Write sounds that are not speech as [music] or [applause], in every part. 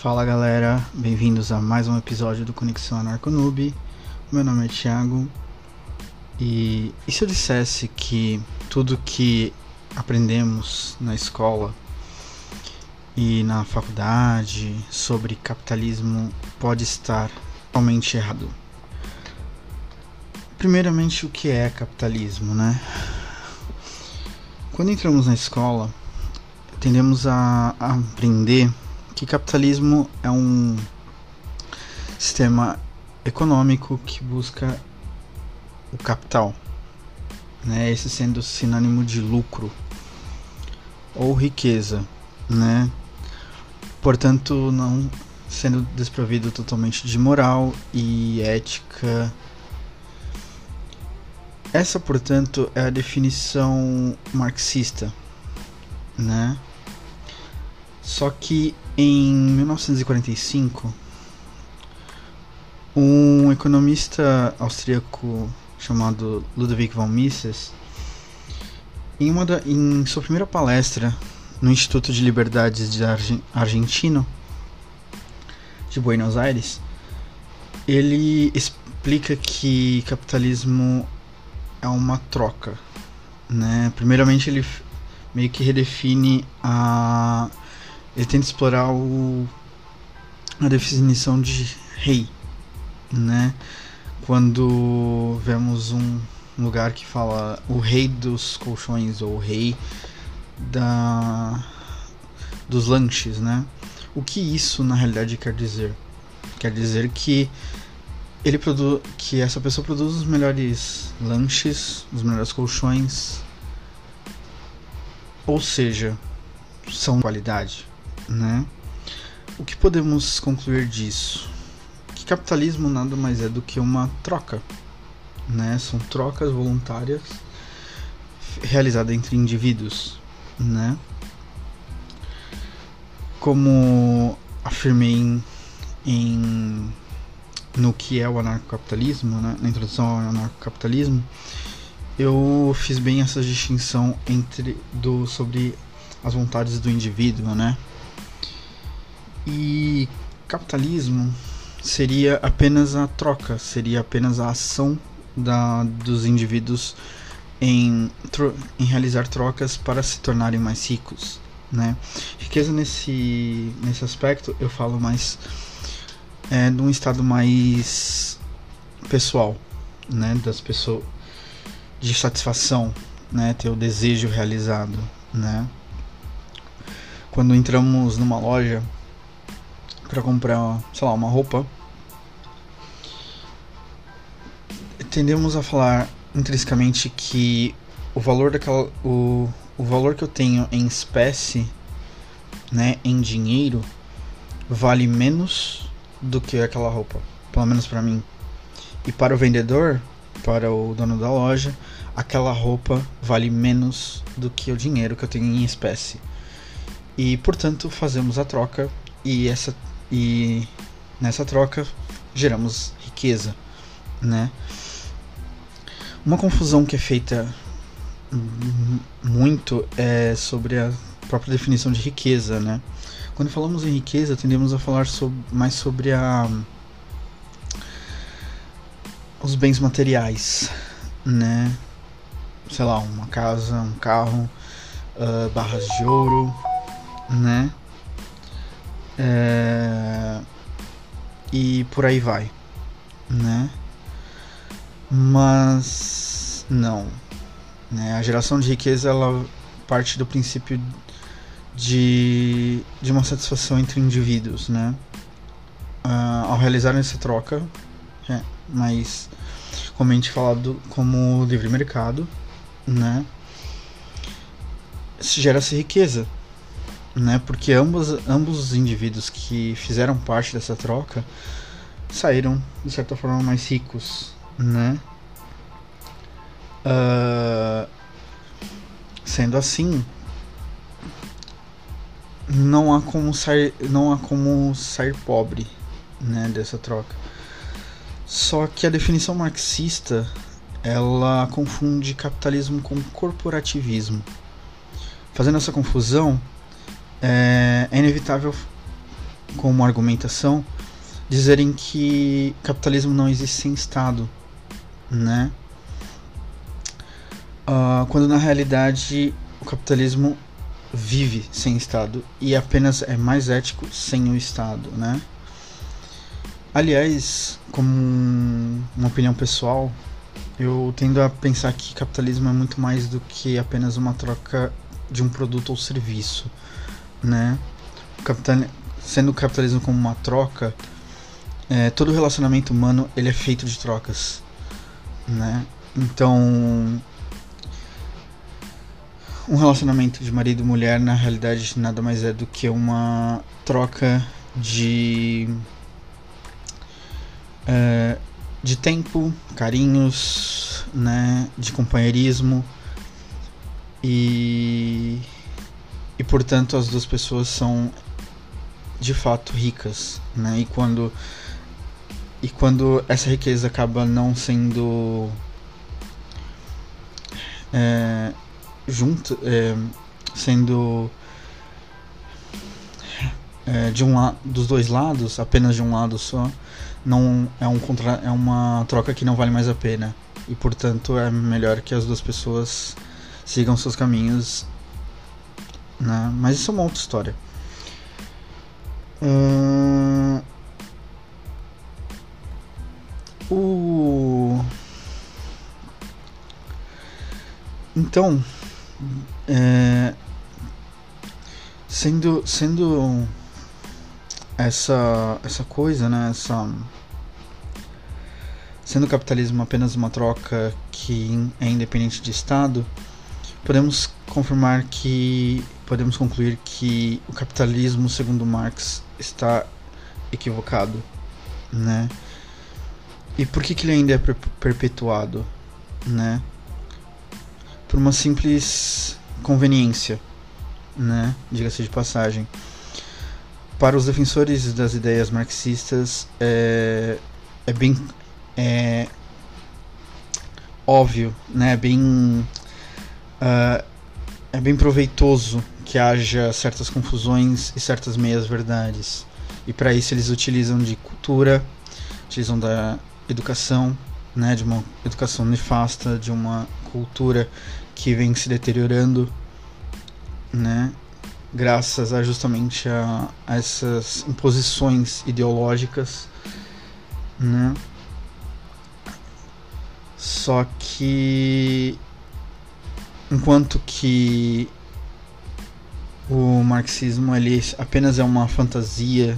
Fala galera, bem-vindos a mais um episódio do Conexão Anarconoob. Meu nome é Thiago e, e se eu dissesse que tudo que aprendemos na escola e na faculdade sobre capitalismo pode estar totalmente errado? Primeiramente, o que é capitalismo, né? Quando entramos na escola, tendemos a aprender que capitalismo é um sistema econômico que busca o capital, né? Esse sendo sinônimo de lucro ou riqueza, né? Portanto, não sendo desprovido totalmente de moral e ética. Essa, portanto, é a definição marxista, né? Só que em 1945, um economista austríaco chamado Ludwig von Mises, em, uma da, em sua primeira palestra no Instituto de Liberdades de Argen, Argentino de Buenos Aires, ele explica que capitalismo é uma troca, né? Primeiramente ele meio que redefine a ele tenta explorar o, a definição de rei, né? Quando vemos um lugar que fala o rei dos colchões ou o rei da dos lanches, né? O que isso na realidade quer dizer? Quer dizer que ele produz que essa pessoa produz os melhores lanches, os melhores colchões, ou seja, são qualidade né? O que podemos concluir disso? Que capitalismo nada mais é do que uma troca, né? São trocas voluntárias realizadas entre indivíduos, né? Como afirmei em, em no que é o anarcocapitalismo, né? na introdução ao anarcocapitalismo, eu fiz bem essa distinção entre do sobre as vontades do indivíduo, né? E capitalismo seria apenas a troca, seria apenas a ação da, dos indivíduos em, em realizar trocas para se tornarem mais ricos. Né? Riqueza nesse, nesse aspecto eu falo mais é, de um estado mais pessoal, né? das pessoas de satisfação, né? ter o desejo realizado. Né? Quando entramos numa loja para comprar, sei lá, uma roupa, tendemos a falar intrinsecamente que o valor daquela o, o valor que eu tenho em espécie, né, em dinheiro, vale menos do que aquela roupa, pelo menos para mim. E para o vendedor, para o dono da loja, aquela roupa vale menos do que o dinheiro que eu tenho em espécie. E portanto, fazemos a troca e essa e nessa troca geramos riqueza, né? Uma confusão que é feita muito é sobre a própria definição de riqueza, né? Quando falamos em riqueza, tendemos a falar sobre, mais sobre a os bens materiais, né? Sei lá, uma casa, um carro, uh, barras de ouro, né? É... E por aí vai, né? Mas não, né? A geração de riqueza ela parte do princípio de, de uma satisfação entre indivíduos, né? Uh, ao realizar essa troca, é, mas comente falado como livre mercado, né? Gera-se riqueza, né? Porque ambos, ambos os indivíduos que fizeram parte dessa troca saíram de certa forma mais ricos, né? Uh, sendo assim, não há como sair, não há como sair pobre, né? Dessa troca. Só que a definição marxista ela confunde capitalismo com corporativismo. Fazendo essa confusão, é, é inevitável como argumentação dizerem que capitalismo não existe sem Estado, né? Uh, quando na realidade o capitalismo vive sem Estado e apenas é mais ético sem o Estado, né? Aliás, como uma opinião pessoal, eu tendo a pensar que capitalismo é muito mais do que apenas uma troca de um produto ou serviço, né? Capital... Sendo o capitalismo como uma troca, é, todo relacionamento humano ele é feito de trocas, né? Então, um relacionamento de marido e mulher na realidade nada mais é do que uma troca de é, de tempo, carinhos, né, de companheirismo e e portanto as duas pessoas são de fato ricas, né? E quando e quando essa riqueza acaba não sendo é, junto, é, sendo é, de um dos dois lados, apenas de um lado só, não é um contra, é uma troca que não vale mais a pena e portanto é melhor que as duas pessoas sigam seus caminhos, né? Mas isso é uma outra história. Hum, o então é, sendo sendo essa essa coisa né essa sendo o capitalismo apenas uma troca que é independente de estado podemos confirmar que podemos concluir que o capitalismo segundo Marx está equivocado, né? E por que, que ele ainda é perpetuado, né? Por uma simples conveniência, né? Diga-se de passagem. Para os defensores das ideias marxistas, é, é bem é, óbvio, né? É bem uh, é bem proveitoso que haja certas confusões e certas meias verdades. E para isso eles utilizam de cultura, utilizam da educação, né, de uma educação nefasta, de uma cultura que vem se deteriorando, né, graças a justamente a, a essas imposições ideológicas, né. Só que enquanto que o marxismo ele apenas é uma fantasia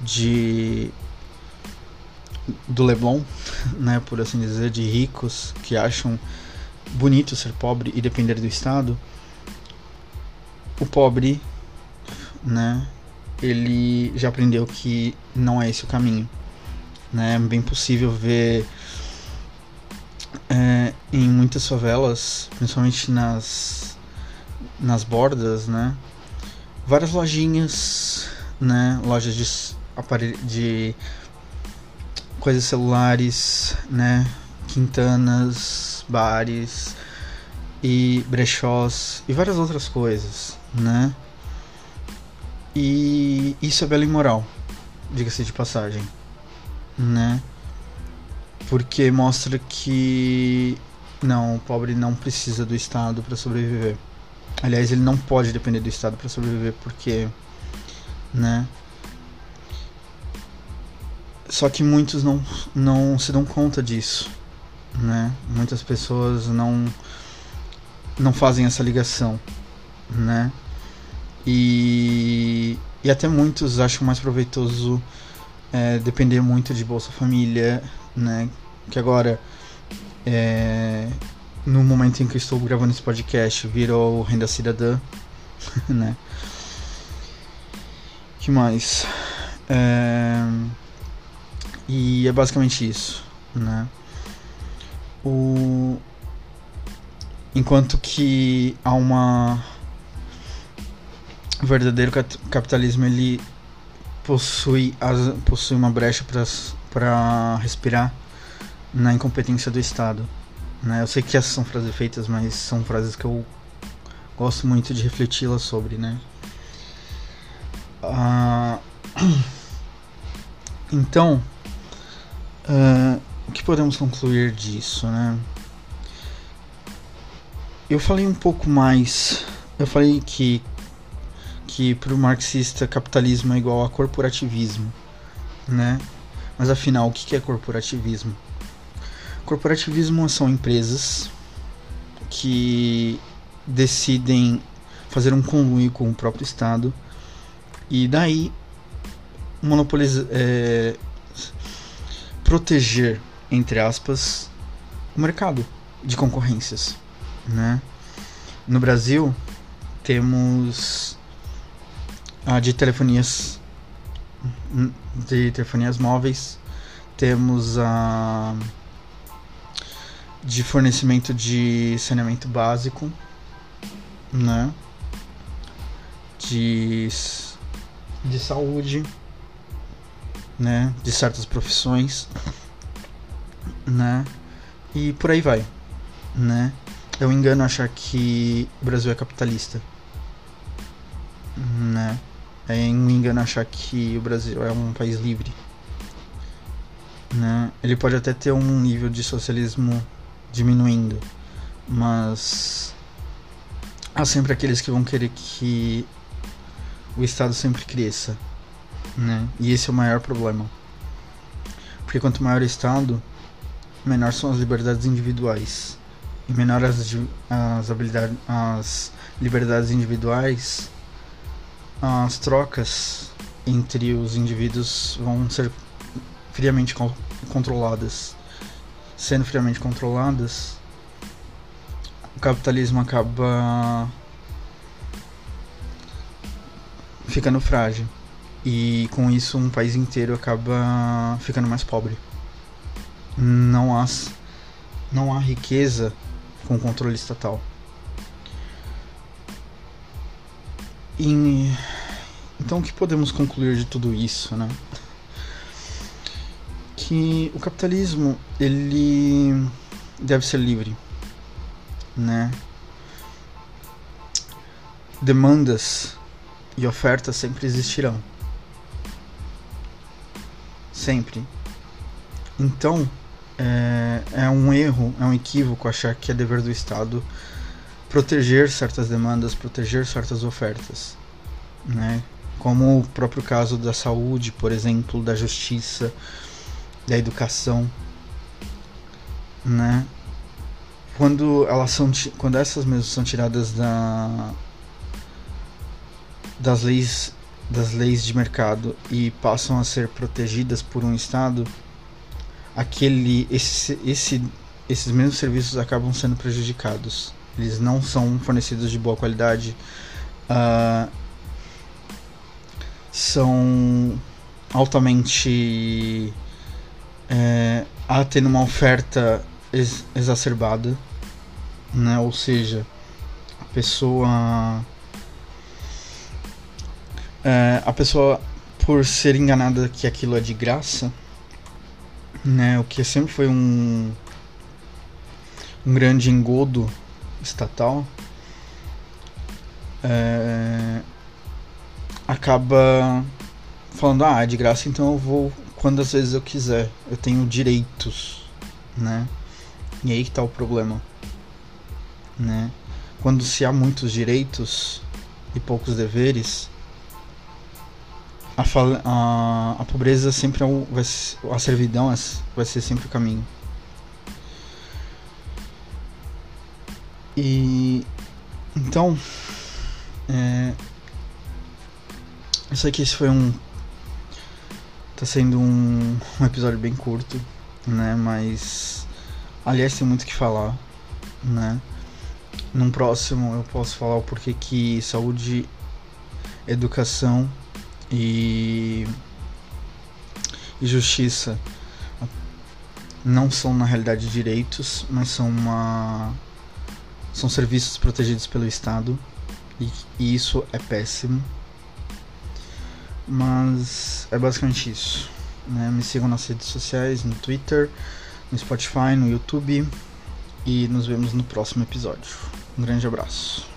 de do Leblon, [laughs] né, por assim dizer, de ricos que acham bonito ser pobre e depender do Estado. O pobre, né, ele já aprendeu que não é esse o caminho. Né? É bem possível ver é, em muitas favelas, principalmente nas nas bordas, né? Várias lojinhas, né? Lojas de aparelho de coisas celulares, né? Quintanas, bares e brechós e várias outras coisas, né? E isso é belo e moral, diga-se de passagem, né? Porque mostra que não, o pobre não precisa do Estado para sobreviver. Aliás, ele não pode depender do Estado para sobreviver, porque, né? Só que muitos não, não se dão conta disso, né? Muitas pessoas não não fazem essa ligação, né? E, e até muitos acham mais proveitoso é, depender muito de Bolsa Família, né? Que agora é, no momento em que estou gravando esse podcast, virou Renda Cidadã, [laughs] né? que mais? É... E é basicamente isso, né? O... Enquanto que há uma... O verdadeiro capitalismo, ele possui, as... possui uma brecha para respirar na incompetência do Estado. Né? Eu sei que essas são frases feitas, mas são frases que eu gosto muito de refleti-las sobre, né? Ah, [clears throat] Então, uh, o que podemos concluir disso, né? Eu falei um pouco mais. Eu falei que que para o marxista capitalismo é igual a corporativismo, né? Mas afinal, o que é corporativismo? Corporativismo são empresas que decidem fazer um conluio com o próprio Estado e daí monopolizar, é, proteger, entre aspas, o mercado de concorrências, né? No Brasil temos a de telefonias de telefonias móveis, temos a de fornecimento de saneamento básico, né? De, de saúde, né? De certas profissões, né? E por aí vai, né? É um engano achar que o Brasil é capitalista, né? É um engano achar que o Brasil é um país livre, né? Ele pode até ter um nível de socialismo diminuindo, mas há sempre aqueles que vão querer que o Estado sempre cresça, né? E esse é o maior problema. Porque quanto maior o Estado, menor são as liberdades individuais. E menor as, as, habilidades, as liberdades individuais, as trocas entre os indivíduos vão ser friamente controladas sendo friamente controladas, o capitalismo acaba ficando frágil. E com isso um país inteiro acaba ficando mais pobre. Não há, não há riqueza com controle estatal. E, então o que podemos concluir de tudo isso, né? Que o capitalismo ele deve ser livre, né? Demandas e ofertas sempre existirão. Sempre. Então, é, é um erro, é um equívoco achar que é dever do Estado proteger certas demandas, proteger certas ofertas, né? Como o próprio caso da saúde, por exemplo, da justiça, da educação, né? Quando elas são quando essas mesmas são tiradas da das leis das leis de mercado e passam a ser protegidas por um estado, aquele esse, esse esses mesmos serviços acabam sendo prejudicados. Eles não são fornecidos de boa qualidade. Uh, são altamente é, a tendo uma oferta ex exacerbada, né? Ou seja, a pessoa é, a pessoa por ser enganada que aquilo é de graça, né? O que sempre foi um um grande engodo estatal, é, acaba falando ah é de graça então eu vou quantas vezes eu quiser. Eu tenho direitos, né? E aí que tá o problema, né? Quando se há muitos direitos e poucos deveres, a, a, a pobreza sempre é o, vai a servidão é, vai ser sempre o caminho. E então, é, eu sei que esse foi um Tá sendo um, um episódio bem curto, né? Mas aliás tem muito que falar, né? Num próximo eu posso falar o porquê que saúde, educação e, e justiça não são na realidade direitos, mas são uma são serviços protegidos pelo Estado e, e isso é péssimo mas é basicamente isso. Né? Me sigam nas redes sociais, no Twitter, no Spotify, no YouTube. E nos vemos no próximo episódio. Um grande abraço.